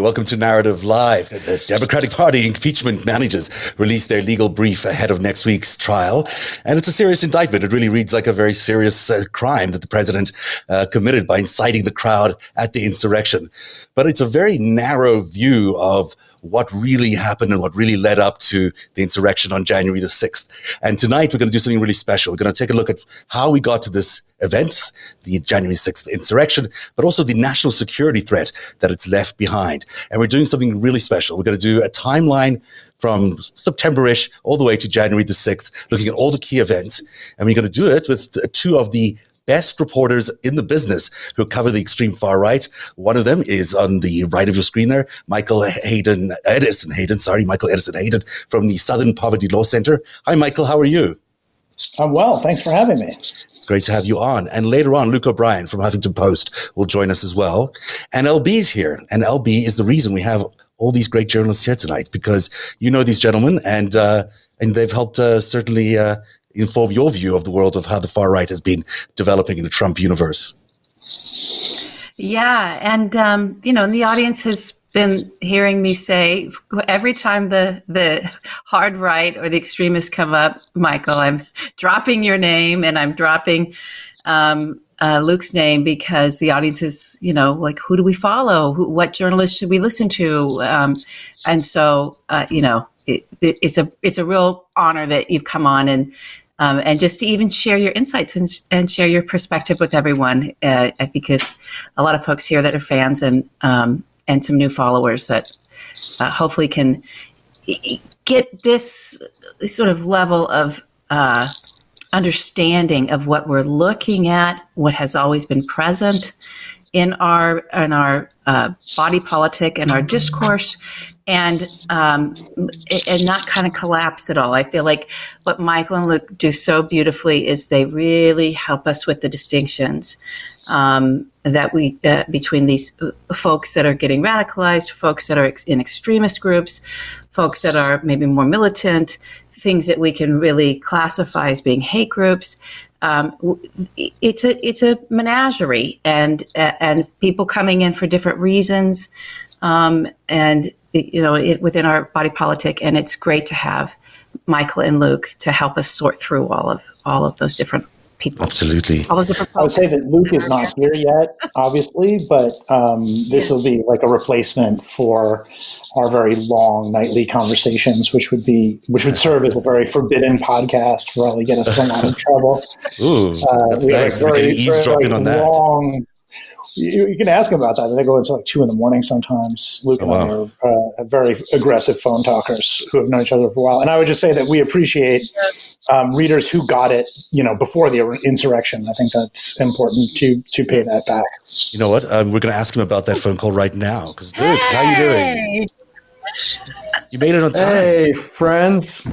Welcome to Narrative Live. The Democratic Party impeachment managers released their legal brief ahead of next week's trial. And it's a serious indictment. It really reads like a very serious uh, crime that the president uh, committed by inciting the crowd at the insurrection. But it's a very narrow view of what really happened and what really led up to the insurrection on January the 6th. And tonight we're going to do something really special. We're going to take a look at how we got to this event, the January 6th insurrection, but also the national security threat that it's left behind. And we're doing something really special. We're going to do a timeline from September-ish all the way to January the 6th, looking at all the key events. And we're going to do it with two of the best reporters in the business who cover the extreme far right. One of them is on the right of your screen there, Michael Hayden, Edison Hayden, sorry, Michael Edison Hayden from the Southern Poverty Law Center. Hi, Michael, how are you? I'm well. Thanks for having me. It's great to have you on. And later on, Luke O'Brien from Huffington Post will join us as well. And LB's here. And LB is the reason we have all these great journalists here tonight because you know these gentlemen and uh, and they've helped uh, certainly uh, inform your view of the world of how the far right has been developing in the Trump universe. Yeah, and um, you know, and the audience has been hearing me say every time the the hard right or the extremists come up, Michael, I'm dropping your name and I'm dropping um, uh, Luke's name because the audience is, you know, like who do we follow? Who, what journalists should we listen to? Um, and so, uh, you know, it, it, it's a it's a real honor that you've come on and um, and just to even share your insights and, and share your perspective with everyone. Uh, I think is a lot of folks here that are fans and um, and some new followers that uh, hopefully can get this sort of level of uh, understanding of what we're looking at, what has always been present in our in our uh, body politic and our discourse, and um, and not kind of collapse at all. I feel like what Michael and Luke do so beautifully is they really help us with the distinctions um, that we uh, between these folks that are getting radicalized, folks that are ex- in extremist groups, folks that are maybe more militant, things that we can really classify as being hate groups. Um, it's a it's a menagerie, and and people coming in for different reasons, um, and you know, it, within our body politic, and it's great to have Michael and Luke to help us sort through all of all of those different people. Absolutely. All those different I would say that Luke is not here yet, obviously, but um, this yeah. will be like a replacement for our very long nightly conversations, which would be which would serve as a very forbidden podcast, probably get us in a lot of trouble. Ooh, uh, that's nice. We're getting eavesdropping on that. Long, you, you, can ask them about that. They go until like two in the morning sometimes. Luke oh, and wow. I are uh, very aggressive phone talkers who have known each other for a while. And I would just say that we appreciate um, readers who got it, you know, before the insurrection. I think that's important to to pay that back. You know what? Um, we're going to ask him about that phone call right now. Because Luke, hey! how you doing? You made it on time. Hey, friends.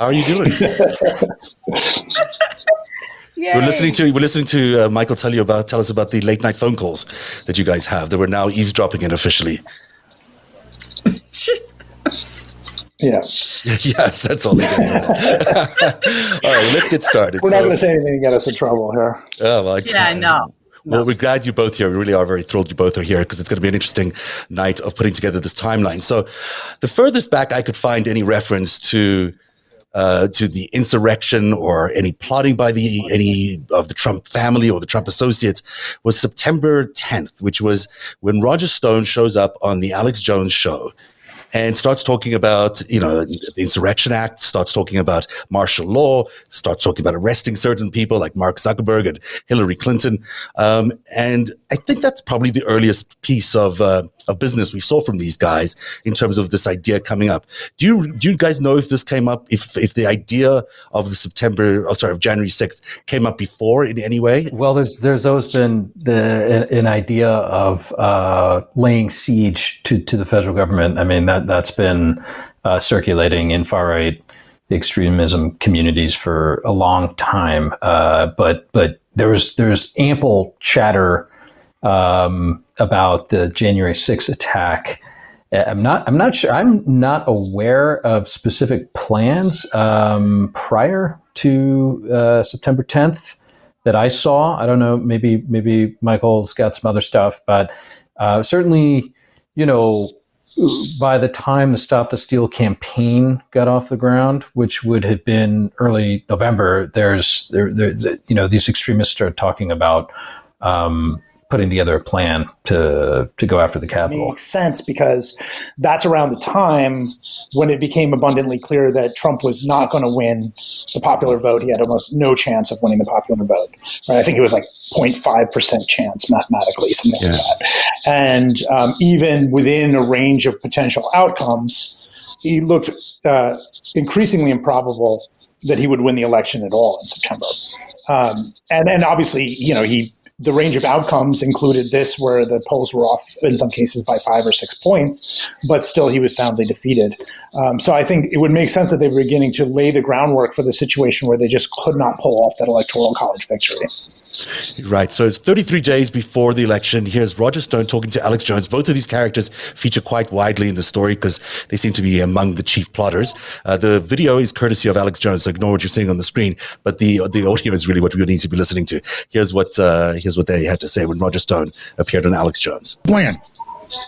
How are you doing? Yay. We're listening to we're listening to uh, Michael tell you about tell us about the late night phone calls that you guys have that we're now eavesdropping in officially. Yeah. yes, that's all they get. all right, let's get started. We're so, not going to say anything to get us in trouble here. Oh, well, I yeah, no. Well, no. we're glad you're both here. We really are very thrilled you both are here because it's going to be an interesting night of putting together this timeline. So, the furthest back I could find any reference to uh, to the insurrection or any plotting by the any of the Trump family or the Trump associates was September 10th, which was when Roger Stone shows up on the Alex Jones show and starts talking about, you know, the Insurrection Act, starts talking about martial law, starts talking about arresting certain people like Mark Zuckerberg and Hillary Clinton. Um, and I think that's probably the earliest piece of, uh, of business we saw from these guys in terms of this idea coming up. Do you, do you guys know if this came up, if, if the idea of the September, oh, sorry, of January 6th came up before in any way? Well, there's, there's always been the, an idea of uh, laying siege to, to the federal government. I mean, that, that's been uh, circulating in far right extremism communities for a long time. Uh, but but there was there's ample chatter um, about the January 6th attack. I'm not. I'm not sure. I'm not aware of specific plans um, prior to uh, September 10th that I saw. I don't know. Maybe maybe Michael's got some other stuff, but uh, certainly you know, by the time the Stop the Steal campaign got off the ground, which would have been early November, there's there, there you know these extremists start talking about um, putting together a plan to to go after the Capitol. It makes sense because that's around the time when it became abundantly clear that Trump was not going to win the popular vote. He had almost no chance of winning the popular vote. Right? I think it was like 0.5 percent chance mathematically, something yeah. like that. And um, even within a range of potential outcomes, he looked uh, increasingly improbable that he would win the election at all in September. Um, and then obviously, you know, he the range of outcomes included this, where the polls were off in some cases by five or six points, but still he was soundly defeated. Um, so I think it would make sense that they were beginning to lay the groundwork for the situation where they just could not pull off that electoral college victory. Right. So it's 33 days before the election. Here's Roger Stone talking to Alex Jones. Both of these characters feature quite widely in the story because they seem to be among the chief plotters. Uh, the video is courtesy of Alex Jones, so ignore what you're seeing on the screen. But the the audio is really what we need to be listening to. Here's what uh, here's what they had to say when Roger Stone appeared on Alex Jones. Plan.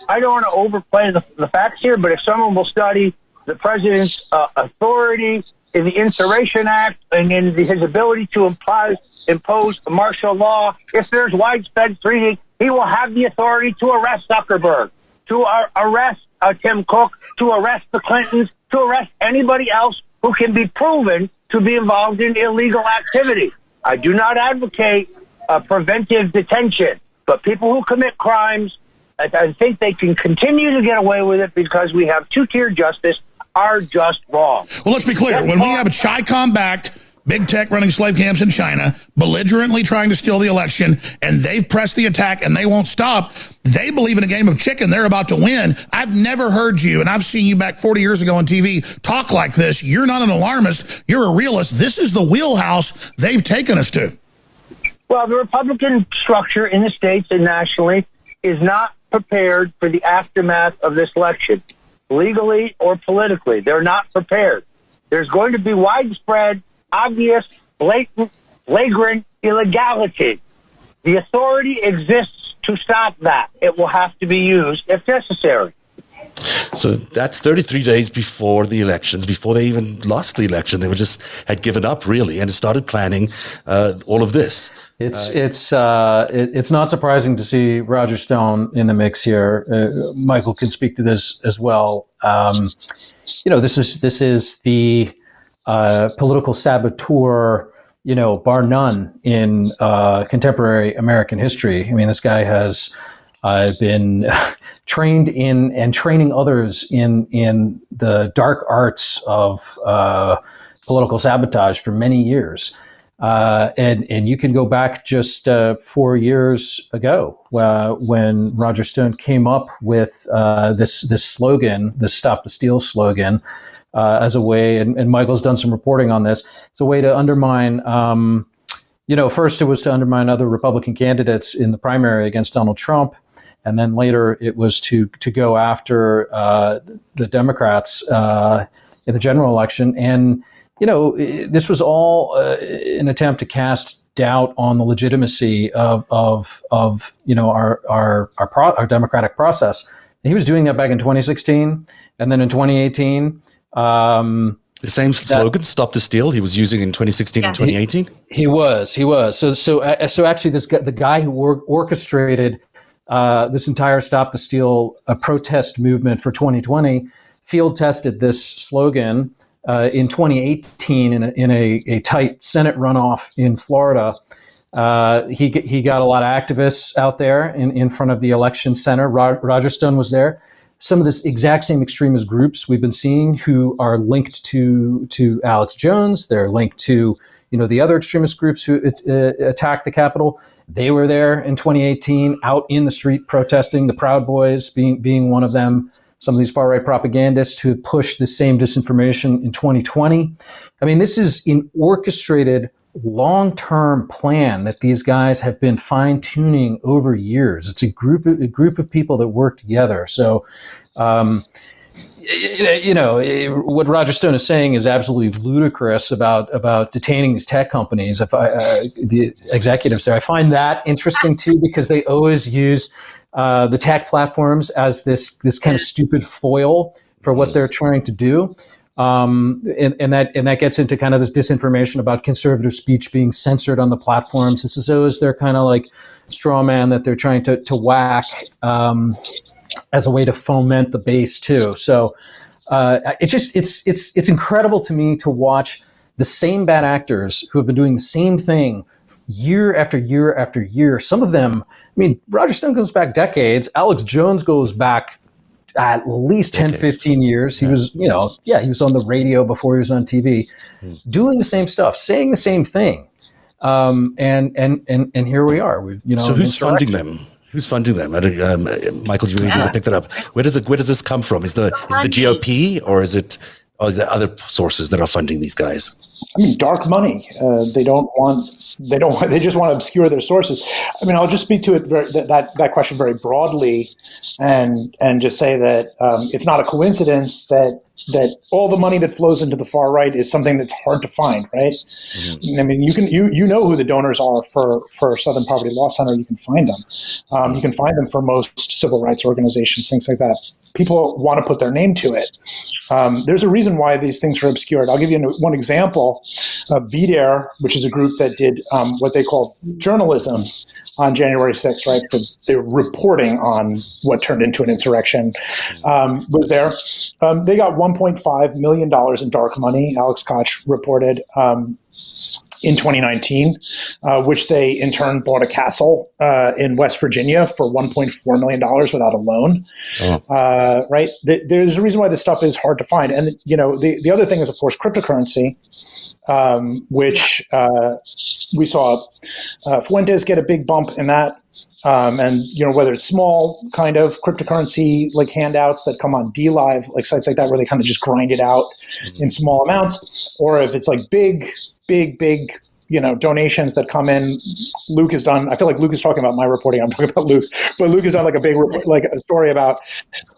I don't want to overplay the, the facts here, but if someone will study the president's uh, authority in the Insurrection Act and in the, his ability to impose, impose martial law. If there's widespread treaty, he will have the authority to arrest Zuckerberg, to arrest uh, Tim Cook, to arrest the Clintons, to arrest anybody else who can be proven to be involved in illegal activity. I do not advocate uh, preventive detention, but people who commit crimes, I think they can continue to get away with it because we have two-tier justice are just wrong. Well, let's be clear. when we have a CHICOM backed big tech running slave camps in China, belligerently trying to steal the election, and they've pressed the attack and they won't stop. They believe in a game of chicken. They're about to win. I've never heard you, and I've seen you back 40 years ago on TV, talk like this. You're not an alarmist. You're a realist. This is the wheelhouse they've taken us to. Well, the Republican structure in the states and nationally is not prepared for the aftermath of this election legally or politically. They're not prepared. There's going to be widespread, obvious, blatant, flagrant illegality. The authority exists to stop that. It will have to be used if necessary. So that's 33 days before the elections, before they even lost the election. They were just had given up really and started planning uh, all of this. It's uh, it's uh, it, it's not surprising to see Roger Stone in the mix here. Uh, Michael can speak to this as well. Um, you know, this is this is the uh, political saboteur you know, bar none in uh, contemporary American history. I mean, this guy has I've been trained in and training others in in the dark arts of uh, political sabotage for many years. Uh, and and you can go back just uh, four years ago uh, when Roger Stone came up with uh, this this slogan, this "Stop the Steal" slogan, uh, as a way. And, and, Michael's done some reporting on this. It's a way to undermine. Um, you know, first it was to undermine other Republican candidates in the primary against Donald Trump and then later it was to to go after uh, the Democrats uh, in the general election. And you know, this was all uh, an attempt to cast doubt on the legitimacy of of, of you know our our our, pro- our democratic process. And he was doing that back in 2016, and then in 2018. Um, the same slogan, that, "Stop the Steal," he was using in 2016 yeah. and 2018. He, he, was, he was. So, so, uh, so actually, this guy, the guy who or- orchestrated uh, this entire Stop the Steal uh, protest movement for 2020 field tested this slogan uh, in 2018 in, a, in a, a, tight Senate runoff in Florida. Uh, he, he got a lot of activists out there in, in front of the election center. Rod, Roger Stone was there. Some of this exact same extremist groups we've been seeing who are linked to to Alex Jones. They're linked to you know the other extremist groups who uh, attacked the Capitol. They were there in 2018, out in the street protesting. The Proud Boys being being one of them. Some of these far right propagandists who pushed the same disinformation in 2020. I mean, this is an orchestrated long term plan that these guys have been fine tuning over years. It's a group of, a group of people that work together. So. Um, you know what Roger Stone is saying is absolutely ludicrous about about detaining these tech companies. If I, uh, the executives there, I find that interesting too because they always use uh, the tech platforms as this this kind of stupid foil for what they're trying to do. Um, and, and, that and that gets into kind of this disinformation about conservative speech being censored on the platforms. This is always their kind of like straw man that they're trying to to whack um, as a way to foment the base too. So uh, it's just it's it's it's incredible to me to watch the same bad actors who have been doing the same thing year after year after year. Some of them, I mean, Roger Stone goes back decades. Alex Jones goes back at least 10, 15 years. He yeah. was, you know, yeah, he was on the radio before he was on TV, mm. doing the same stuff, saying the same thing. Um, and, and, and, and here we are. We, you know, so who's funding them? Who's funding them? Um, Michael, you yeah. to pick that up. Where does it? Where does this come from? Is the is the GOP or is it? Or is there other sources that are funding these guys? I mean, dark money. Uh, they don't want they don't they just want to obscure their sources i mean i'll just speak to it very, that, that question very broadly and and just say that um, it's not a coincidence that that all the money that flows into the far right is something that's hard to find, right? Mm-hmm. I mean, you can you you know who the donors are for for Southern Poverty Law Center. You can find them. Um, you can find them for most civil rights organizations, things like that. People want to put their name to it. Um, there's a reason why these things are obscured. I'll give you one example. Uh, VDARE, which is a group that did um, what they call journalism on January 6th, right? The reporting on what turned into an insurrection um, was there. Um, they got 1.5 million dollars in dark money. Alex Kotch reported. Um, in 2019, uh, which they in turn bought a castle uh, in West Virginia for 1.4 million dollars without a loan. Oh. Uh, right? there's a reason why this stuff is hard to find, and you know the the other thing is of course cryptocurrency um, which uh, we saw uh, Fuentes get a big bump in that. Um, and you know whether it's small kind of cryptocurrency like handouts that come on DLive, like sites like that, where they kind of just grind it out mm-hmm. in small amounts, or if it's like big, big, big you know donations that come in luke has done i feel like luke is talking about my reporting i'm talking about luke's but luke has done like a big like a story about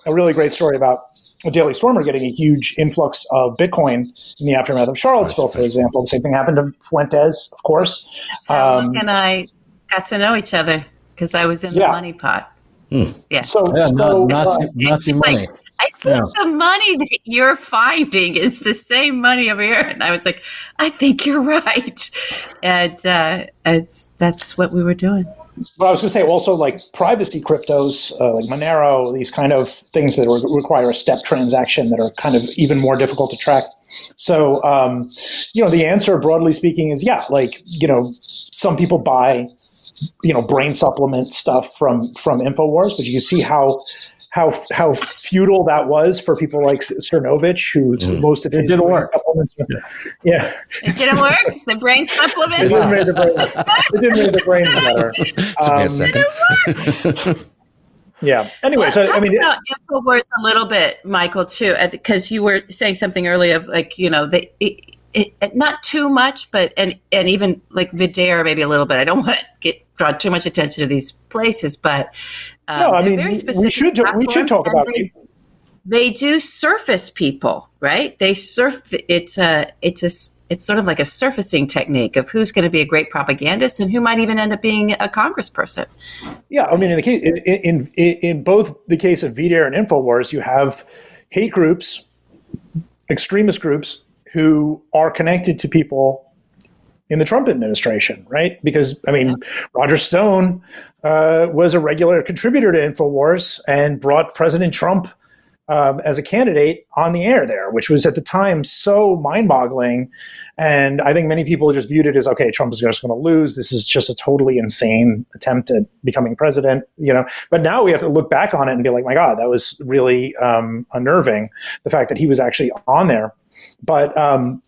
a really great story about a Daily Stormer getting a huge influx of Bitcoin in the aftermath of Charlottesville, for example. The same thing happened to Fuentes, of course. Um, Luke and I got to know each other because I was in the money pot. Hmm. Yeah. So, yeah, so Nazi, uh, Nazi money. Like, I think yeah. the money that you're finding is the same money over here. And I was like, I think you're right. And uh, it's, that's what we were doing but I was going to say also like privacy cryptos, uh, like Monero, these kind of things that re- require a step transaction that are kind of even more difficult to track. So, um, you know, the answer, broadly speaking, is yeah. Like, you know, some people buy, you know, brain supplement stuff from from Infowars, but you can see how how how futile that was for people like Cernovich, who mm. most of it didn't work. Supplements were, yeah. it didn't work. The brain supplements. it didn't make the brain. It didn't make the brain better. Um, a second. yeah. Anyway, well, so I mean, about Infowars a little bit, Michael, too, because you were saying something earlier of like you know they. It, it, not too much, but and and even like VDARE maybe a little bit. I don't want to get draw too much attention to these places, but um, no, I mean very we should we should talk about they, they do surface people, right? They surf. It's a it's a it's sort of like a surfacing technique of who's going to be a great propagandist and who might even end up being a congressperson. Yeah, I mean, in the case in in, in both the case of VDARE and Infowars, you have hate groups, extremist groups who are connected to people in the Trump administration, right? Because I mean, Roger Stone uh, was a regular contributor to Infowars and brought President Trump um, as a candidate on the air there, which was at the time so mind-boggling. And I think many people just viewed it as, okay, Trump is just going to lose. This is just a totally insane attempt at becoming president, you know. But now we have to look back on it and be like, my God, that was really um, unnerving. The fact that he was actually on there. But um,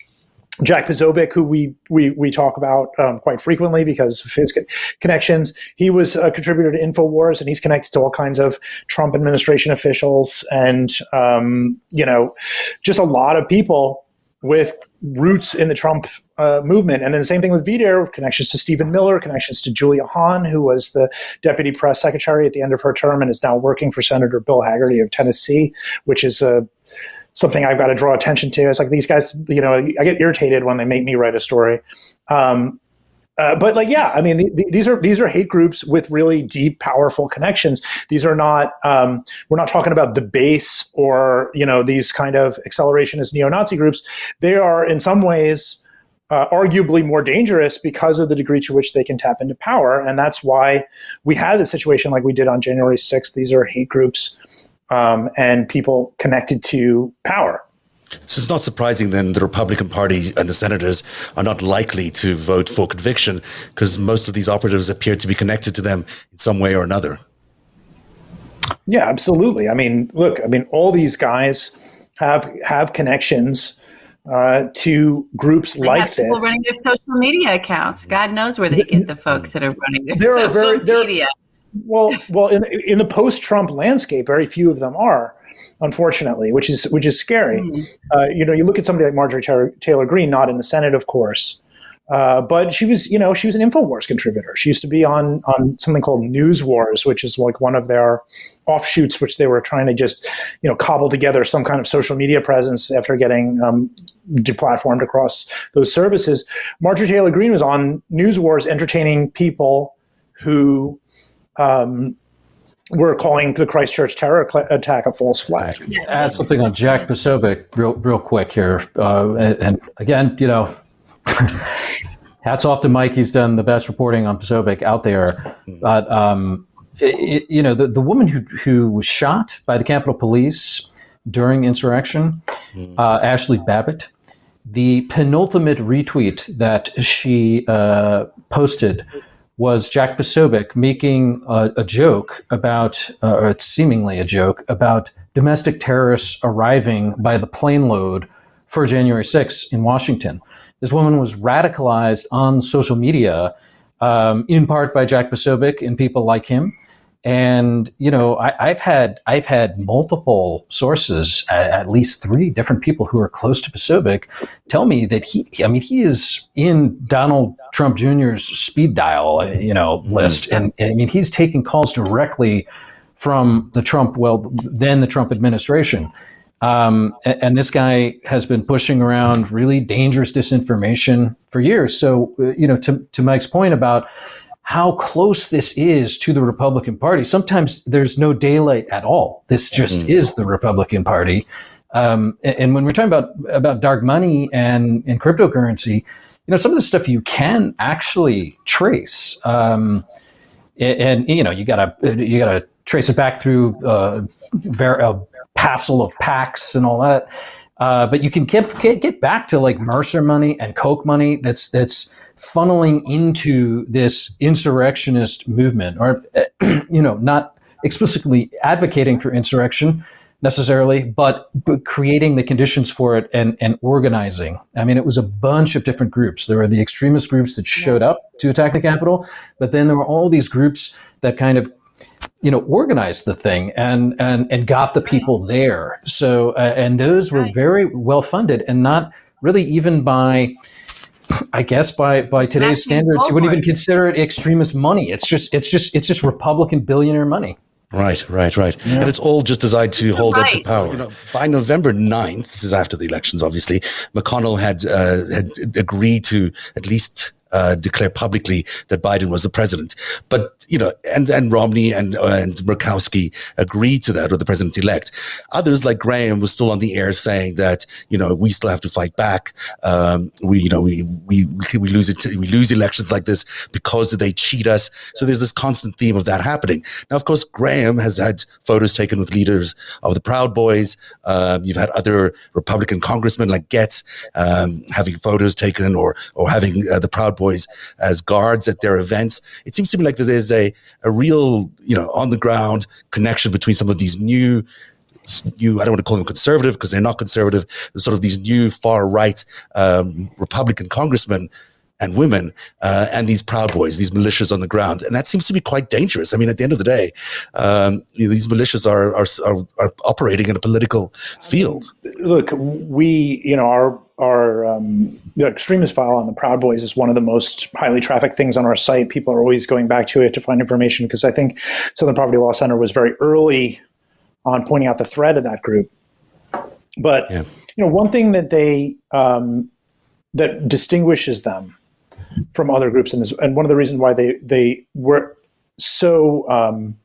Jack Posobiec, who we we we talk about um, quite frequently because of his connections. He was a contributor to Infowars, and he's connected to all kinds of Trump administration officials, and um, you know, just a lot of people with roots in the Trump uh, movement. And then the same thing with VDARE, connections to Stephen Miller, connections to Julia Hahn, who was the deputy press secretary at the end of her term and is now working for Senator Bill Hagerty of Tennessee, which is a something I've got to draw attention to. It's like these guys, you know, I get irritated when they make me write a story. Um, uh, but like, yeah, I mean, the, the, these are these are hate groups with really deep, powerful connections. These are not. Um, we're not talking about the base or you know these kind of accelerationist neo-Nazi groups. They are in some ways. Uh, arguably more dangerous because of the degree to which they can tap into power. And that's why we had the situation like we did on January 6th. These are hate groups um, and people connected to power. So it's not surprising then the Republican Party and the senators are not likely to vote for conviction because most of these operatives appear to be connected to them in some way or another. Yeah, absolutely. I mean, look, I mean, all these guys have have connections uh, to groups They like have people this. running their social media accounts. God knows where they get the folks that are running their There are social very- there- media. Well, well, in in the post-Trump landscape, very few of them are, unfortunately, which is which is scary. Uh, you know, you look at somebody like Marjorie Taylor, Taylor Greene, not in the Senate, of course, uh, but she was, you know, she was an Infowars contributor. She used to be on on something called News Wars, which is like one of their offshoots, which they were trying to just, you know, cobble together some kind of social media presence after getting um, deplatformed across those services. Marjorie Taylor Greene was on News Wars, entertaining people who um, were calling the Christchurch terror cl- attack a false flag. add something on Jack Posobiec real, real quick here. Uh, and, and again, you know, hats off to Mike. He's done the best reporting on Posobiec out there. But, um, it, you know, the, the woman who, who was shot by the Capitol Police during insurrection, uh, Ashli Babbitt, the penultimate retweet that she uh, posted was Jack Posobiec making a, a joke about, uh, or it's seemingly a joke, about domestic terrorists arriving by the plane load for January 6th in Washington. This woman was radicalized on social media, um, in part by Jack Posobiec and people like him. And you know, I, have had I've had multiple sources, at, at, least three different people who are close to Posobiec, tell me that he, I mean, he is in Donald Trump Jr.'s speed dial, you know, list, and, and I mean, he's taking calls directly from the Trump, well, then the Trump administration. Um, and, and, this guy has been pushing around really dangerous disinformation for years. So, uh, you know, to, to Mike's point about how close this is to the Republican Party. Sometimes there's no daylight at all. This just mm-hmm. is the Republican Party. Um, and, and, when we're talking about about dark money and, and cryptocurrency, you know, some of the stuff you can actually trace. Um, and, and, you know, you gotta you gotta trace it back through uh, ver- a passel of PACs and all that. Uh, but you can get, get get back to like Mercer money and Koch money. That's that's funneling into this insurrectionist movement, or you know, not explicitly advocating for insurrection necessarily, but, but creating the conditions for it and and organizing. I mean, it was a bunch of different groups. There were the extremist groups that showed up to attack the Capitol, but then there were all these groups that kind of you know organized the thing and and and got the people there so uh, and those were very well funded and not really even by I guess by by today's standards, you wouldn't even consider it extremist money. It's just it's just it's just Republican billionaire money. Right, right, right. Yeah. And it's all just designed to hold right. on to power. You know, by November 9th, this is after the elections, obviously, McConnell had uh, had agreed to at least uh, declare publicly that Biden was the president. But you know, and and Romney and uh, and Murkowski agreed to that, or the president elect. Others like Graham was still on the air saying that you know we still have to fight back. Um, we you know we we we lose it we lose elections like this because they cheat us. So there's this constant theme of that happening. Now, of course, Graham has had photos taken with leaders of the Proud Boys. Um, you've had other Republican congressmen like Gaetz um, having photos taken or or having uh, the Proud Boys as guards at their events. It seems to me like there's a, a real, you know, on the ground connection between some of these new new, I don't want to call them conservative because they're not conservative, sort of these new far right um, Republican congressmen and women uh, and these Proud Boys, these militias on the ground, and that seems to be quite dangerous. I mean, at the end of the day, um, these militias are, are, are are operating in a political field. Look, we you know our our um, the extremist file on the Proud Boys is one of the most highly trafficked things on our site. People are always going back to it to find information because I think Southern Poverty Law Center was very early on pointing out the threat of that group. But yeah. you know, one thing that they um, that distinguishes them from other groups, and, and one of the reasons why they they were so um,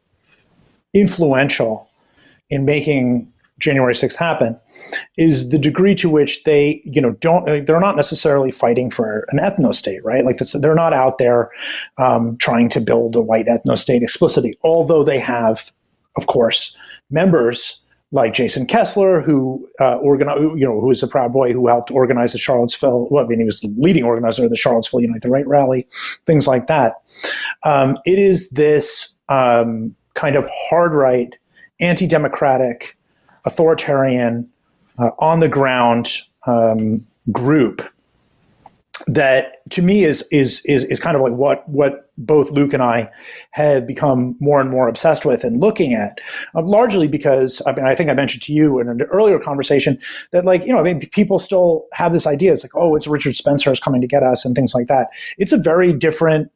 influential in making January 6th happen is the degree to which they, you know, don't, they're not necessarily fighting for an ethno state, right? Like they're not out there um, trying to build a white ethno state explicitly, although they have, of course, members like Jason Kessler, who uh, organized, you know, who is a proud boy who helped organize the Charlottesville. Well, I mean, he was the leading organizer of the Charlottesville Unite the Right rally, things like that. Um, it is this um, kind of hard right, anti-democratic, authoritarian, uh, on the ground um, group that to me is is is is kind of like what what both Luke and I have become more and more obsessed with and looking at, um, largely because I mean I think I mentioned to you in an earlier conversation that like you know I mean people still have this idea it's like oh it's Richard Spencer is coming to get us and things like that. It's a very different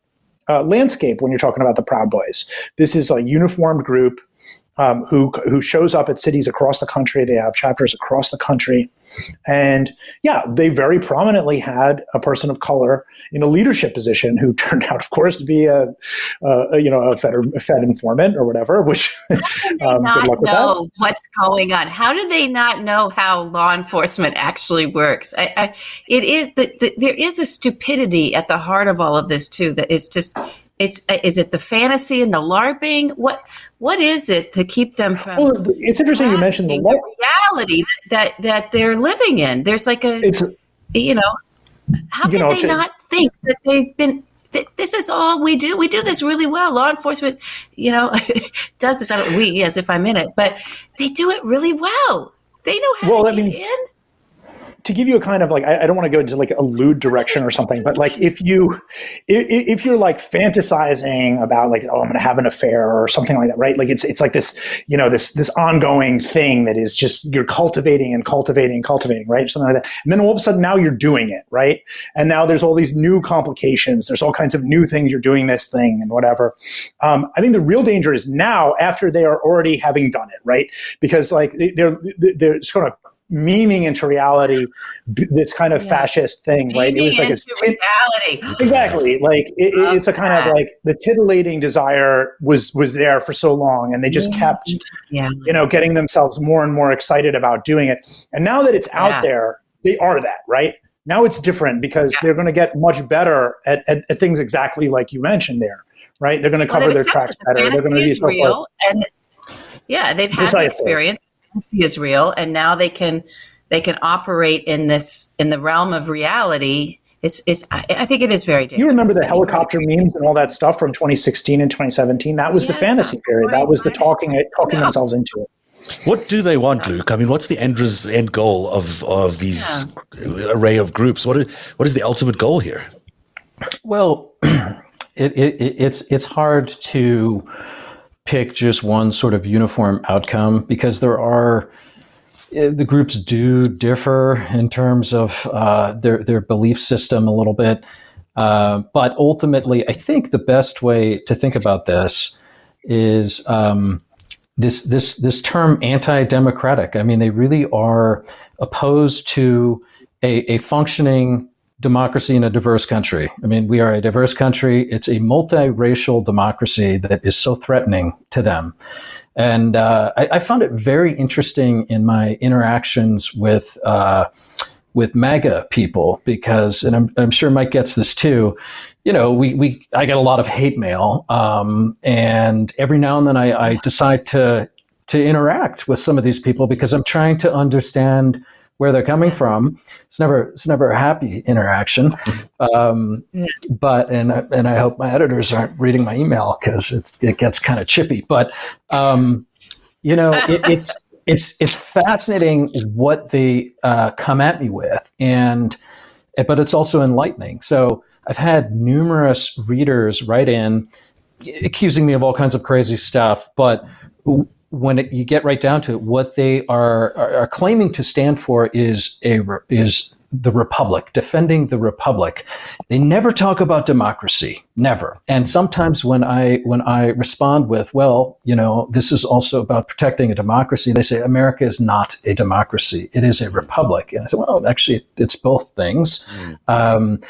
uh, landscape when you're talking about the Proud Boys. This is a uniformed group um, who who shows up at cities across the country. They have chapters across the country, and yeah, they very prominently had a person of color in a leadership position who turned out, of course, to be a, a you know a Fed, a Fed informant or whatever. Which um, not know what's going on? How do they not know how law enforcement actually works? I, I, it is that the, there is a stupidity at the heart of all of this too. That it's just it's is it the fantasy and the larping what what is it to keep them from well, it's interesting you mentioned the, LARP. reality that, that that they're living in there's like a it's, you know how can know, they not think that they've been this is all we do. We do this really well. Law enforcement, you know, does this. I don't, we, as if I'm in it, but they do it really well. They know how well, to I get mean, in to give you a kind of like I, I don't want to go into like a lewd direction or something, but like if you if, if you're like fantasizing about like oh I'm going to have an affair or something like that, right? Like it's it's like this you know this this ongoing thing that is just you're cultivating and cultivating and cultivating, right? Something like that, and then all of a sudden now you're doing it, right? And now there's all these new complications. There's all kinds of new things. You're doing this thing and whatever. Um, I think the real danger is now after they are already having done it, right? Because like they're they're sort of memeing into reality this kind of yeah. fascist thing, right? it was like a tit- reality. Exactly. Like it, it's a kind of like the titillating desire was was there for so long, and they just yeah. kept, yeah. you know, getting themselves more and more excited about doing it. And now that it's out there, they are that, right? Now it's different because they're going to get much better at, at, at, things exactly like you mentioned there, right? They're going to cover well, their tracks better. They're going to be so real, and yeah, they've had the experience is real, and now they can they can operate in this in the realm of reality. Is is I, I think it is very dangerous. You remember the helicopter memes and all that stuff from 2016 and 2017? That was yes, the fantasy period. That was the talking it, talking yeah. themselves into it. What do they want, Luke? I mean, what's the end, res- end goal of, of these yeah. array of groups? What is, what is the ultimate goal here? Well, it, it, it's it's hard to pick just one sort of uniform outcome because there are eh, the groups do differ in terms of uh, their their belief system a little bit, uh, but ultimately, I think the best way to think about this is um, this this this term anti-democratic. I mean, they really are opposed to a, a functioning democracy in a diverse country. I mean, we are a diverse country. It's a multiracial democracy that is so threatening to them. And uh, I, I, found it very interesting in my interactions with uh, with MAGA people because, and I'm, I'm, sure Mike gets this too. You know, we, we I get a lot of hate mail, um, and every now and then I, I decide to to interact with some of these people because I'm trying to understand where they're coming from. It's never it's never a happy interaction. Um, but and and I hope my editors aren't reading my email because it gets kind of chippy. But um, you know, it, it's it's it's fascinating what they uh, come at me with, and but it's also enlightening. So I've had numerous readers write in accusing me of all kinds of crazy stuff, but when it, you get right down to it, what they are, are, are claiming to stand for is a is the republic, defending the republic. They never talk about democracy, never. And sometimes when I when I respond with, well, you know, this is also about protecting a democracy, they say America is not a democracy; it is a republic. And I say, well, actually, it's both things. Mm. Um,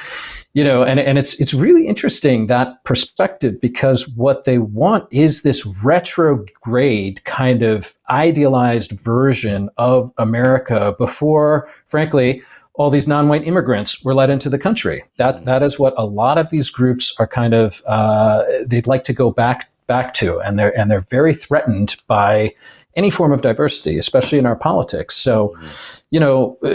you know, and, and it's it's really interesting that perspective because what they want is this retrograde kind of idealized version of America before, frankly, all these non-white immigrants were let into the country. That that is what a lot of these groups are kind of uh, they'd like to go back back to, and they're and they're very threatened by any form of diversity, especially in our politics. So, you know, uh,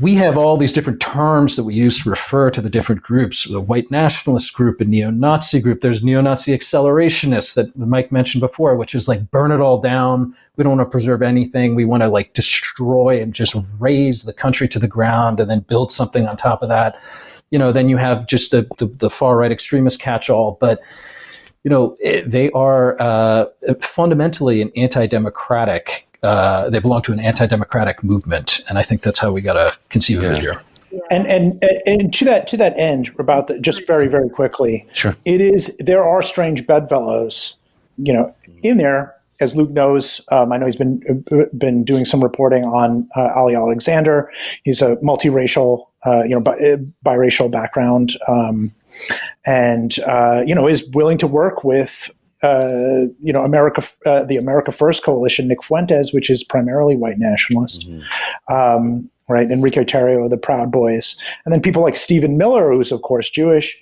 we have all these different terms that we use to refer to the different groups the white nationalist group, a neo Nazi group. There's neo Nazi accelerationists that Mike mentioned before, which is like burn it all down. We don't want to preserve anything. We want to like destroy and just raze the country to the ground and then build something on top of that. You know, then you have just the, the, the far right extremist catch all. But, you know, it, they are uh, fundamentally an anti-democratic. Uh, they belong to an anti-democratic movement, and I think that's how we got to conceive yeah. of it here. And, and and to that to that end, about the, just very very quickly, sure. It is there are strange bedfellows, you know, in there. As Luke knows, um, I know he's been been doing some reporting on uh, Ali Alexander. He's a multiracial, uh, you know, bi- biracial background. Um, and uh, you know is willing to work with uh, you know America, uh, the America First coalition, Nick Fuentes, which is primarily white nationalist, mm-hmm. um, right? Enrique Tarrio, the Proud Boys, and then people like Stephen Miller, who's of course Jewish.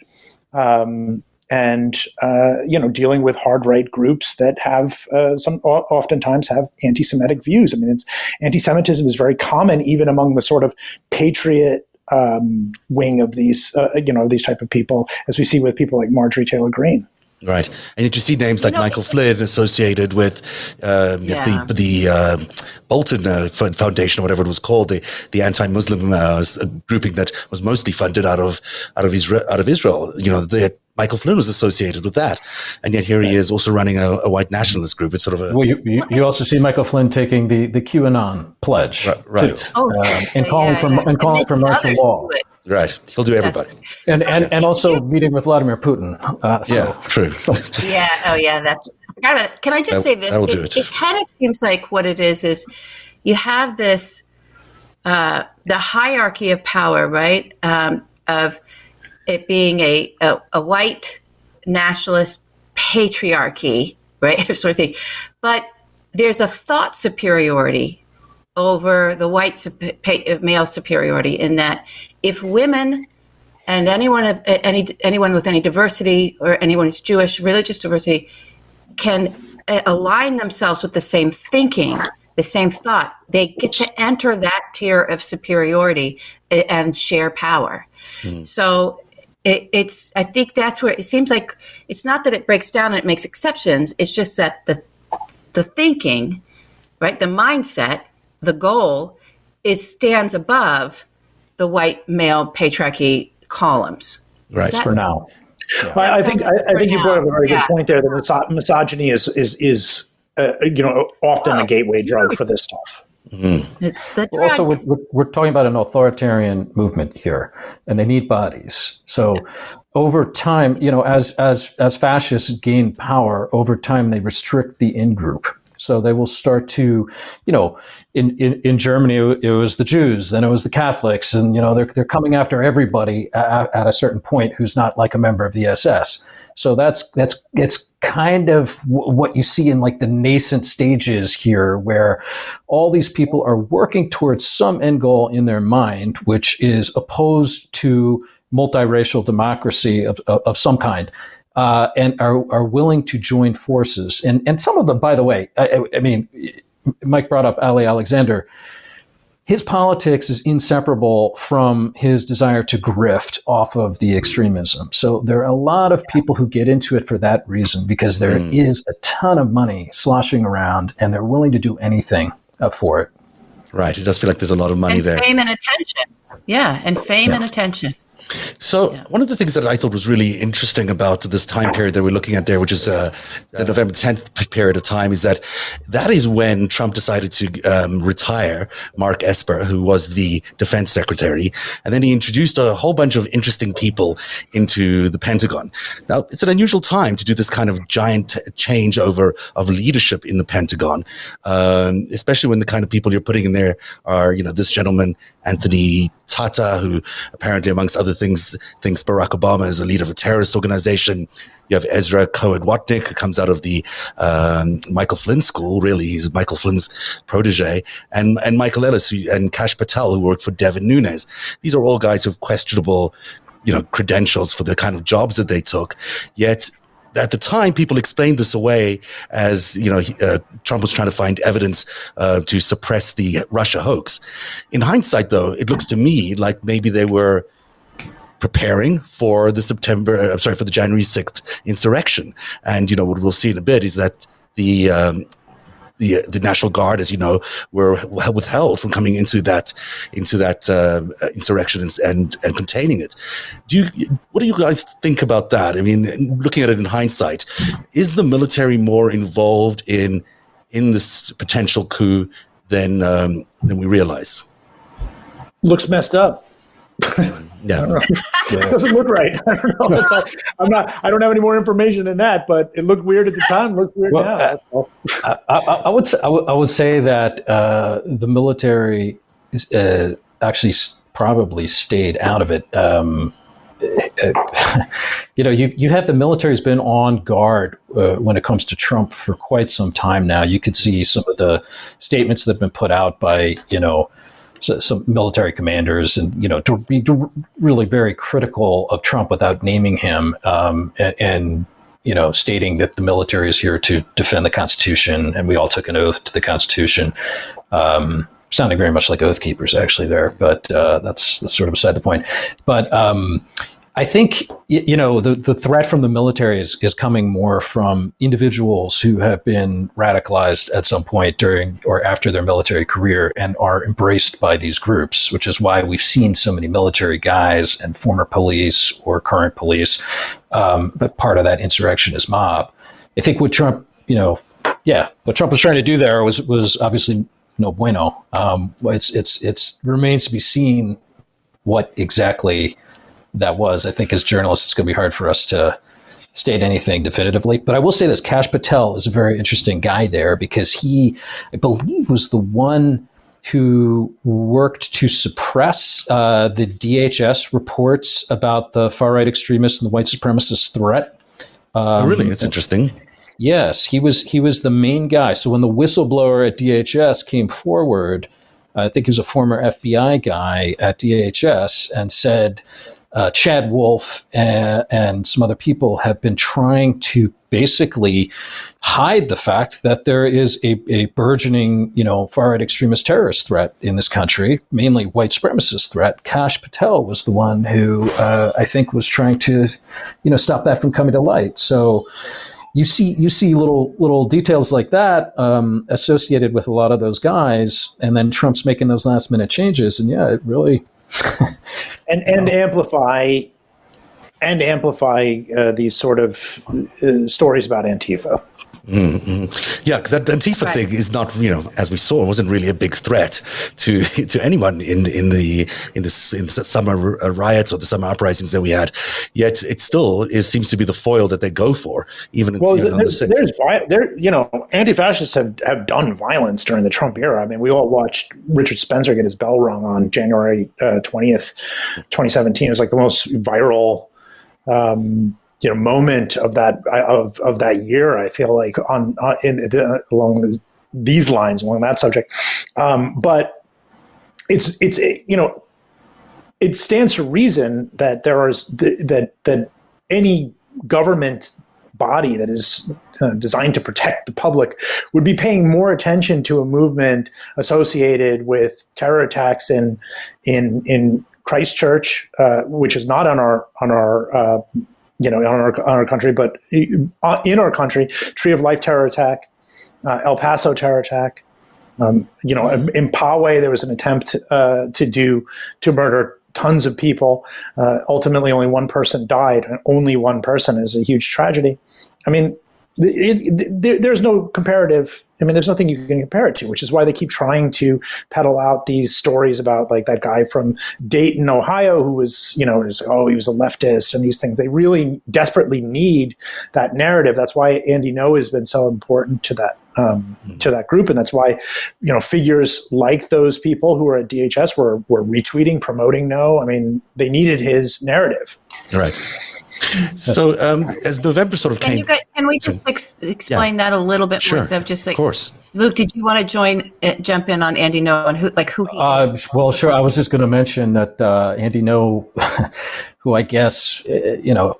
Um, and uh, you know, dealing with hard right groups that have uh, some oftentimes have anti-Semitic views. I mean, anti-Semitism is very common even among the sort of patriot um, wing of these, uh, you know, these type of people, as we see with people like Marjorie Taylor Greene. Right, and you just see names like you know, Michael Flynn associated with um, yeah. the the uh, Bolton uh, Foundation or whatever it was called, the the anti-Muslim uh, grouping that was mostly funded out of out of Israel. Out of Israel, you know, they Michael Flynn was associated with that, and yet here he is also running a, a white nationalist group. It's sort of a. Well, you, you, you, also see Michael Flynn taking the, the QAnon pledge, right? right. Oh, um, and calling yeah, for and calling for martial law. Right, he'll do everybody, and and, and also meeting with Vladimir Putin. Uh, so. Yeah, true. yeah. Oh, yeah. That's. Can I just that, say this? It, it. it, kind of seems like what it is is you have this uh, the hierarchy of power, right? Um, of it being a, a, a white nationalist patriarchy, right? sort of thing. But there's a thought superiority over the white male superiority in that if women and anyone of any anyone with any diversity or anyone who's Jewish religious diversity can align themselves with the same thinking the same thought they get to enter that tier of superiority and share power mm. so it, it's i think that's where it seems like it's not that it breaks down and it makes exceptions it's just that the the thinking right the mindset the goal is stands above the white male patriarchy columns. Right. that, for now. Yeah. I, I, think I, I think you brought up a very yeah. good point there that misogyny is is is uh, you know often well, a gateway drug for this stuff Mm. It's the drug. Also, we're, we're, talking about an authoritarian movement here, and they need bodies. So, over time, you know, as as as fascists gain power, over time they restrict the in group. So they will start to, you know, in, in, in Germany it was the Jews, then it was the Catholics, and you know they're they're coming after everybody at, at a certain point who's not like a member of the SS. So that's that's it's kind of w- what you see in like the nascent stages here, where all these people are working towards some end goal in their mind, which is opposed to multiracial democracy of, of, of some kind. Uh, and are, are willing to join forces. And, and some of them, by the way, I, I mean, Mike brought up Ali Alexander his politics is inseparable from his desire to grift off of the extremism. So there are a lot of people who get into it for that reason because there mm. is a ton of money sloshing around and they're willing to do anything uh, for it. Right. It does feel like there's a lot of money and there. Fame and attention. Yeah. And fame yeah. and attention. So yeah. one of the things that I thought was really interesting about this time period that we're looking at there, which is uh, the November 10th period of time, is that that is when Trump decided to um, retire Mark Esper, who was the defense secretary, and then he introduced a whole bunch of interesting people into the Pentagon. Now it's an unusual time to do this kind of giant changeover of leadership in the Pentagon, um, especially when the kind of people you're putting in there are, you know, this gentleman Anthony Tata, who apparently, amongst other things, thinks Barack Obama is the leader of a terrorist organization. You have Ezra Cohen Watnick, who comes out of the um, Michael Flynn school. Really, he's Michael Flynn's protege, and and Michael Ellis who, and Kash Patel, who worked for Devin Nunes. These are all guys who have questionable you know credentials for the kind of jobs that they took yet at the time, people explained this away as you know uh, Trump was trying to find evidence uh, to suppress the Russia hoax. In hindsight, though, it looks to me like maybe they were preparing for the September, uh, I'm sorry, for the January 6th insurrection. And you know what we'll see in a bit is that the um, the the National Guard, as you know, were withheld from coming into that into that uh, insurrection and, and, and containing it. Do you? What do you guys think about that? I mean, looking at it in hindsight, is the military more involved in in this potential coup than um, than we realize? Looks messed up. Yeah. it doesn't look right. I don't know. I'm not. I don't have any more information than that. But it looked weird at the time. Looks weird well, now. I, I, I, would say, I, would, would say that uh, the military is, uh, actually probably stayed out of it. Um, you know, you you have the military's been on guard uh, when it comes to Trump for quite some time now. You could see some of the statements that have been put out by you know some military commanders, and you know, to be really very critical of Trump without naming him, um, and, and you know, stating that the military is here to defend the Constitution, and we all took an oath to the Constitution. Um, sounding very much like oath keepers, actually, there, but uh, that's, that's sort of beside the point. But um, I think you know the, the threat from the military is, is coming more from individuals who have been radicalized at some point during or after their military career and are embraced by these groups, which is why we've seen so many military guys and former police or current police. Um, but part of that insurrection is mob. I think what Trump, you know, yeah, what Trump was trying to do there was was obviously no bueno. Um, it's it's it's remains to be seen what exactly that was. I think as journalists, it's going to be hard for us to state anything definitively. But I will say this Kash Patel is a very interesting guy there because he, I believe, was the one who worked to suppress uh, the DHS reports about the far right extremists and the white supremacist threat. Um, oh, really? It's interesting. Yes, he was he was the main guy. So when the whistleblower at DHS came forward, I think he was a former FBI guy at DHS and said, uh, Chad Wolf and, and, some other people have been trying to basically hide the fact that there is a, a burgeoning, you know, far right extremist terrorist threat in this country, mainly white supremacist threat. Kash Patel was the one who uh, I think was trying to, you know, stop that from coming to light. So you see you see little little details like that um, associated with a lot of those guys, and then Trump's making those last minute changes, and yeah, it really and and amplify and amplify uh, these sort of uh, stories about Antifa. Mm-hmm. Yeah, because that Antifa right. thing is not, you know, as we saw, wasn't really a big threat to to anyone in in the in the, in the summer riots or the summer uprisings that we had. Yet it still is seems to be the foil that they go for, even well. You know, there's, the there's there, you know, anti-fascists have have done violence during the Trump era. I mean, we all watched Richard Spencer get his bell rung on January uh, twentieth, uh, twenty seventeen. It was like the most viral. Um, you know moment of that of of that year. I feel like on, on in the, along these lines along that subject, um, but it's it's you know it stands to reason that there is that that any government body that is uh, designed to protect the public would be paying more attention to a movement associated with terror attacks in in in Christchurch, uh, which is not on our on our uh, you know, on our, on our country, but uh, in our country, Tree of Life terror attack, uh, El Paso terror attack. Um, you know, in Poway, there was an attempt uh, to do to murder tons of people. Uh, ultimately, only one person died, and only one person is a huge tragedy. I mean, it, it, there's no comparative. I mean, there's nothing you can compare it to, which is why they keep trying to peddle out these stories about like that guy from Dayton, Ohio, who was, you know, was, oh, he was a leftist and these things. They really desperately need that narrative. That's why Andy Ngo has been so important to that um, mm-hmm. to that group, and that's why, you know, figures like those people who are at DHS were were retweeting, promoting Ngo. I mean, they needed his narrative. Right. So um, as November sort of can came, guys, can we just ex- explain yeah. that a little bit sure. more? So just like, of course. Luke, did you want to join, uh, jump in on Andy Ngo and who, like who he uh, is? Well, sure. I was just going to mention that uh, Andy Ngo, who I guess uh, you know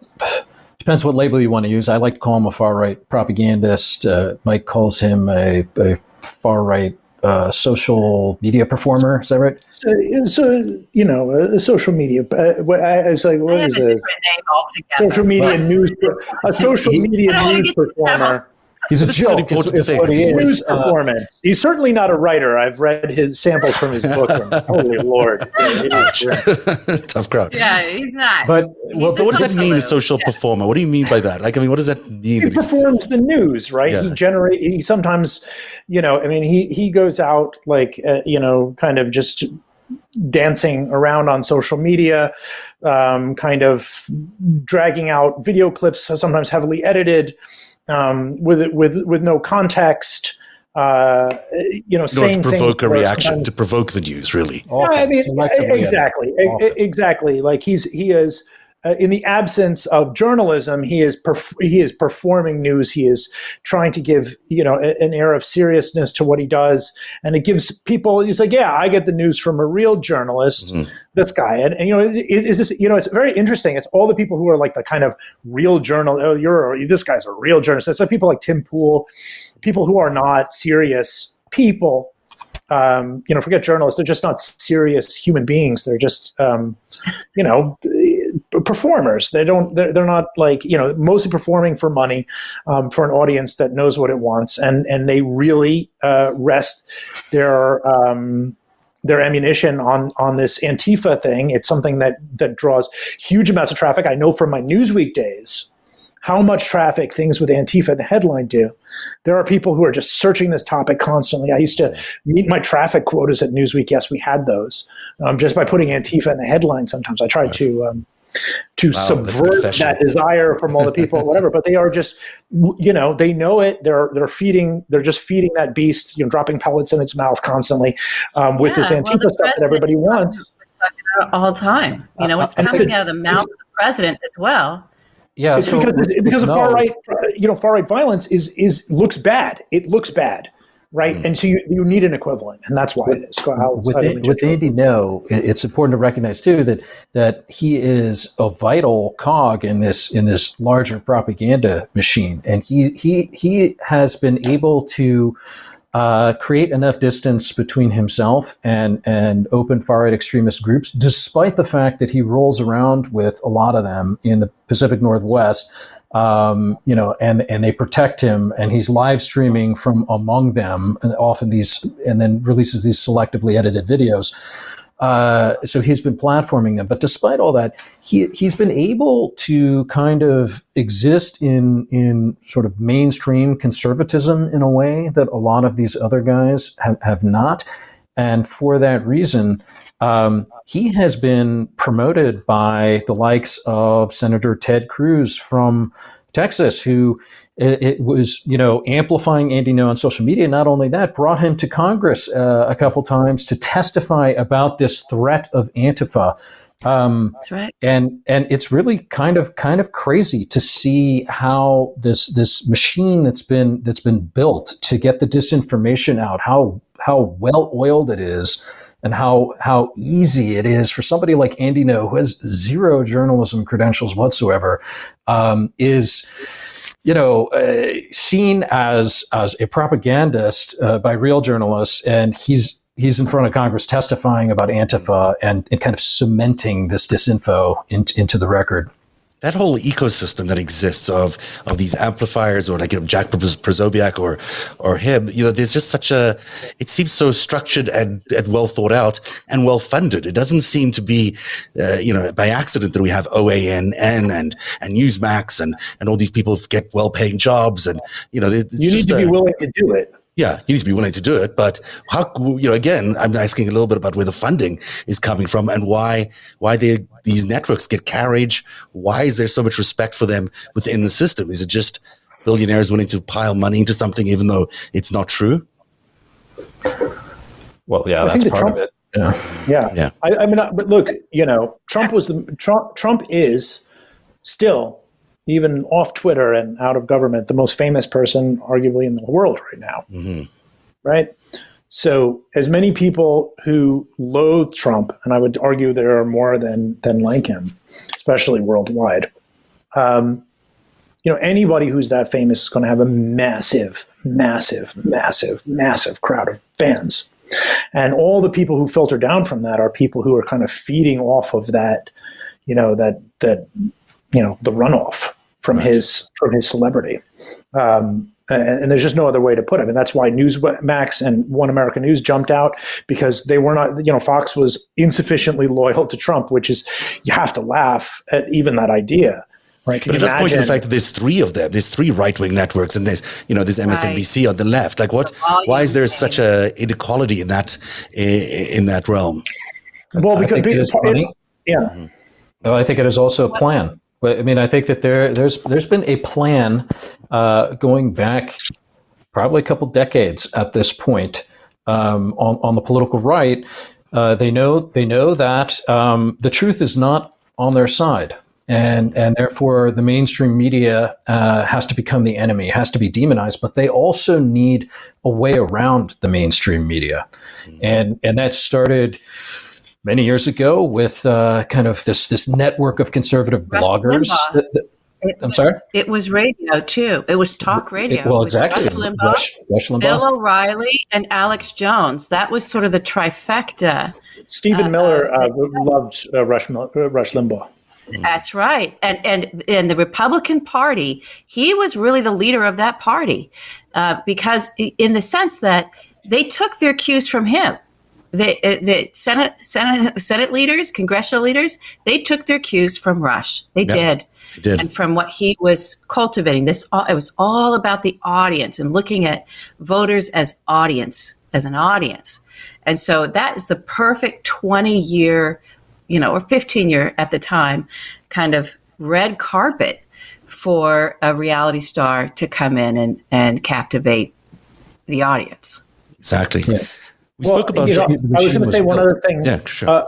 depends what label you want to use. I like to call him a far right propagandist. Uh, Mike calls him a, a far right uh, social media performer. Is that right? So, so you know, a social media. Uh, what I, I was like, what is it? Social media news. A social media news performer. He's a joke. Is, is what he is. News uh, performance. He's certainly not a writer. I've read his samples from his book. Holy Lord, tough crowd. Yeah, he's not. But, well, but what does that mean, a social yeah. performer? What do you mean by that? Like, I mean, what does that mean? He that performs the news, right? Yeah. He generate. He sometimes, you know, I mean, he he goes out like, uh, you know, kind of just dancing around on social media, um, kind of dragging out video clips, sometimes heavily edited um, with with with no context. Uh, you know, saying to provoke a reaction to provoke the news, really. Yeah, I mean, exactly, exactly. Like he's he is uh, in the absence of journalism, he is perf- he is performing news. He is trying to give you know a, an air of seriousness to what he does, and it gives people. He's like, yeah, I get the news from a real journalist. Mm-hmm. This guy, and, and you know, is this you know, it's very interesting. It's all the people who are like the kind of real journal. Oh, you're this guy's a real journalist. It's like people like Tim Pool, people who are not serious people um, you know, forget journalists. They're just not serious human beings. They're just, um, you know, performers. They don't. They're, they're, not like you know, mostly performing for money, um, for an audience that knows what it wants, and and they really uh, rest their um, their ammunition on on this Antifa thing. It's something that that draws huge amounts of traffic. I know from my Newsweek days how much traffic things with Antifa the headline do. There are people who are just searching this topic constantly. I used to meet my traffic quotas at Newsweek. Yes, we had those um, just by putting Antifa in the headline. Sometimes I tried to. Um, to wow, subvert that desire from all the people, whatever. But they are just, you know, they know it. They're they're feeding. They're just feeding that beast, you know, dropping pellets in its mouth constantly um, with yeah, this Antifa well, stuff that everybody wants. All the time, you know, it's uh, coming out of the mouth of the president as well. Yeah, it's so because because of far right, you know, far right violence is is looks bad. It looks bad, right? Mm. And so you, you need an equivalent, and that's why with, it is. With, how with Andy Ngo, it's important to recognize too that that he is a vital cog in this in this larger propaganda machine, and he he he has been able to uh, create enough distance between himself and and open far right extremist groups, despite the fact that he rolls around with a lot of them in the Pacific Northwest. Um, you know, and and they protect him, and he's live streaming from among them, and often these, and then releases these selectively edited videos. Uh, so he's been platforming them. But despite all that, he he's been able to kind of exist in in sort of mainstream conservatism in a way that a lot of these other guys have, have not. And for that reason, um, he has been promoted by the likes of Senator Ted Cruz from Texas, who it, it, was, you know, amplifying Andy Ngo on social media. Not only that, brought him to Congress uh, a couple times to testify about this threat of Antifa. Um, That's right. And and it's really kind of kind of crazy to see how this this machine that's been that's been built to get the disinformation out, how how well oiled it is and how how easy it is for somebody like Andy Ngo, who has zero journalism credentials whatsoever, um, is you know uh, seen as as a propagandist uh, by real journalists, and he's he's in front of Congress testifying about Antifa and, and kind of cementing this disinfo in, into the record. That whole ecosystem that exists of of these amplifiers or like you know, Jack Posobiec or or him, you know, there's just such a it seems so structured and, and well thought out and well funded. It doesn't seem to be uh, you know by accident that we have OANN and and Newsmax and and all these people get well paying jobs and you know you need to be willing to do it yeah, he needs to be willing to do it. But how, you know, again, I'm asking a little bit about where the funding is coming from and why, why they, these networks get carriage. Why is there so much respect for them within the system? Is it just billionaires willing to pile money into something even though it's not true? Well, yeah, I that's part Trump, of it. Yeah, yeah. yeah. I, I mean, but look, you know, Trump was the Trump. Trump is still even off Twitter and out of government, the most famous person, arguably, in the world right now. Mm-hmm. Right? So, as many people who loathe Trump, and I would argue there are more than, than like him, especially worldwide, um, you know, anybody who's that famous is going to have a massive, massive, massive, massive crowd of fans. And all the people who filter down from that are people who are kind of feeding off of that, you know, that, that, you know, the runoff from right. his from his celebrity. Um, and, and, there's just no other way to put it. And that's why Newsmax and One American News jumped out because they were not, you know, Fox was insufficiently loyal to Trump, which is you have to laugh at even that idea. Right. Can but it does point to the fact that there's three of them. There's three right wing networks, and there's you know there's MSNBC right. on the left. Like what? Why is there such a inequality in that in that realm? Well, because it, yeah. Mm-hmm. Well, I think it is also a plan. But I mean, I think that there there's there's been a plan uh, going back probably a couple decades at this point um, on on the political right. Uh, they know they know that um, the truth is not on their side, and and therefore the mainstream media uh, has to become the enemy, has to be demonized. But they also need a way around the mainstream media, and and that started many years ago with uh, kind of this this network of conservative Rush bloggers. That, that, I'm sorry. It was radio too. It was talk radio. It, well, exactly. Rush Limbaugh, Rush, Rush Limbaugh, Bill O'Reilly, and Alex Jones. That was sort of the trifecta. Stephen uh, Miller uh, loved uh, Rush, uh, Rush Limbaugh. That's right, and and and the Republican Party, he was really the leader of that party, uh, because in the sense that they took their cues from him the, uh, the Senate, Senate, Senate leaders, congressional leaders, they took their cues from Rush. They did. did. And from what he was cultivating, this it was all about the audience and looking at voters as audience, as an audience. And so that is the perfect 20 year, you know, or 15 year at the time, kind of red carpet for a reality star to come in and, and captivate the audience. Exactly. Yeah. We well, spoke about. You know, I was going to say one other thing. Yeah, sure. Uh,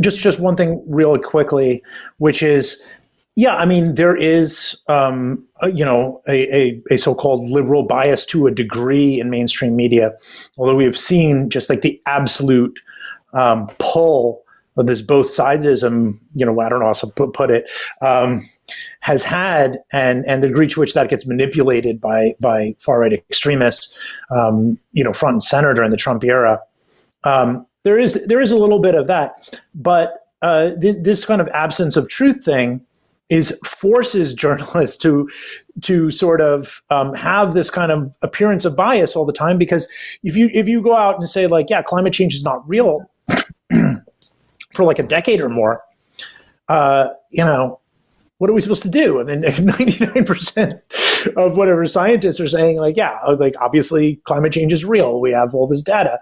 just just one thing, really quickly, which is, yeah, I mean, there is, um, a, you know, a, a, a, so-called liberal bias to a degree in mainstream media, although we have seen just like the absolute um, pull of this both sidesism, you know, I don't know how to put, put it, um, has had, and and the degree to which that gets manipulated by by far right extremists, um, you know, front and center during the Trump era. Um, there is there is a little bit of that, but uh, th- this kind of absence of truth thing is forces journalists to to sort of um, have this kind of appearance of bias all the time because if you if you go out and say like yeah climate change is not real for like a decade or more uh, you know what are we supposed to do? I mean, 99% of whatever scientists are saying, like, yeah, like obviously climate change is real. We have all this data.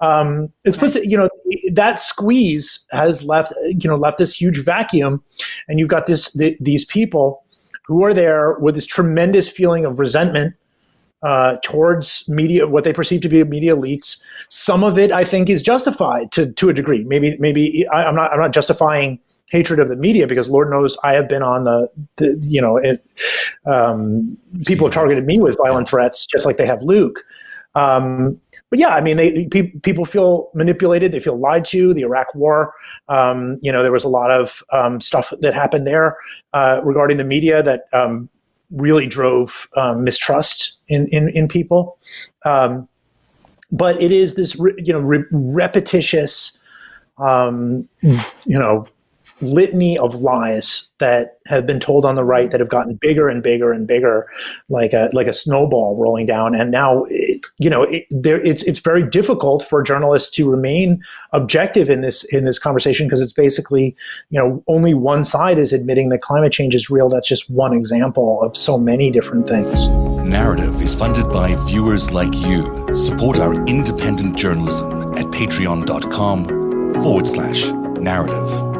Um, it's puts, you know, that squeeze has left, you know, left this huge vacuum. And you've got this, th- these people who are there with this tremendous feeling of resentment uh, towards media, what they perceive to be media elites. Some of it, I think, is justified to to a degree. Maybe, maybe I, I'm not. I'm not justifying hatred of the media because Lord knows I have been on the, the you know, it, um, people have targeted me with violent threats just like they have Luke. Um, but yeah, I mean, they, pe- people feel manipulated. They feel lied to. The Iraq War, um, you know, there was a lot of um, stuff that happened there uh, regarding the media that um, really drove um, mistrust in, in, in people. Um, but it is this, re- you know, re- repetitious, you know, litany of lies that have been told on the right that have gotten bigger and bigger and bigger, like a like a snowball rolling down. And now, it, you know, it, there, it's it's very difficult for journalists to remain objective in this in this conversation because it's basically, you know, only one side is admitting that climate change is real. That's just one example of so many different things. Narrative is funded by viewers like you. Support our independent journalism at patreon.com forward slash narrative.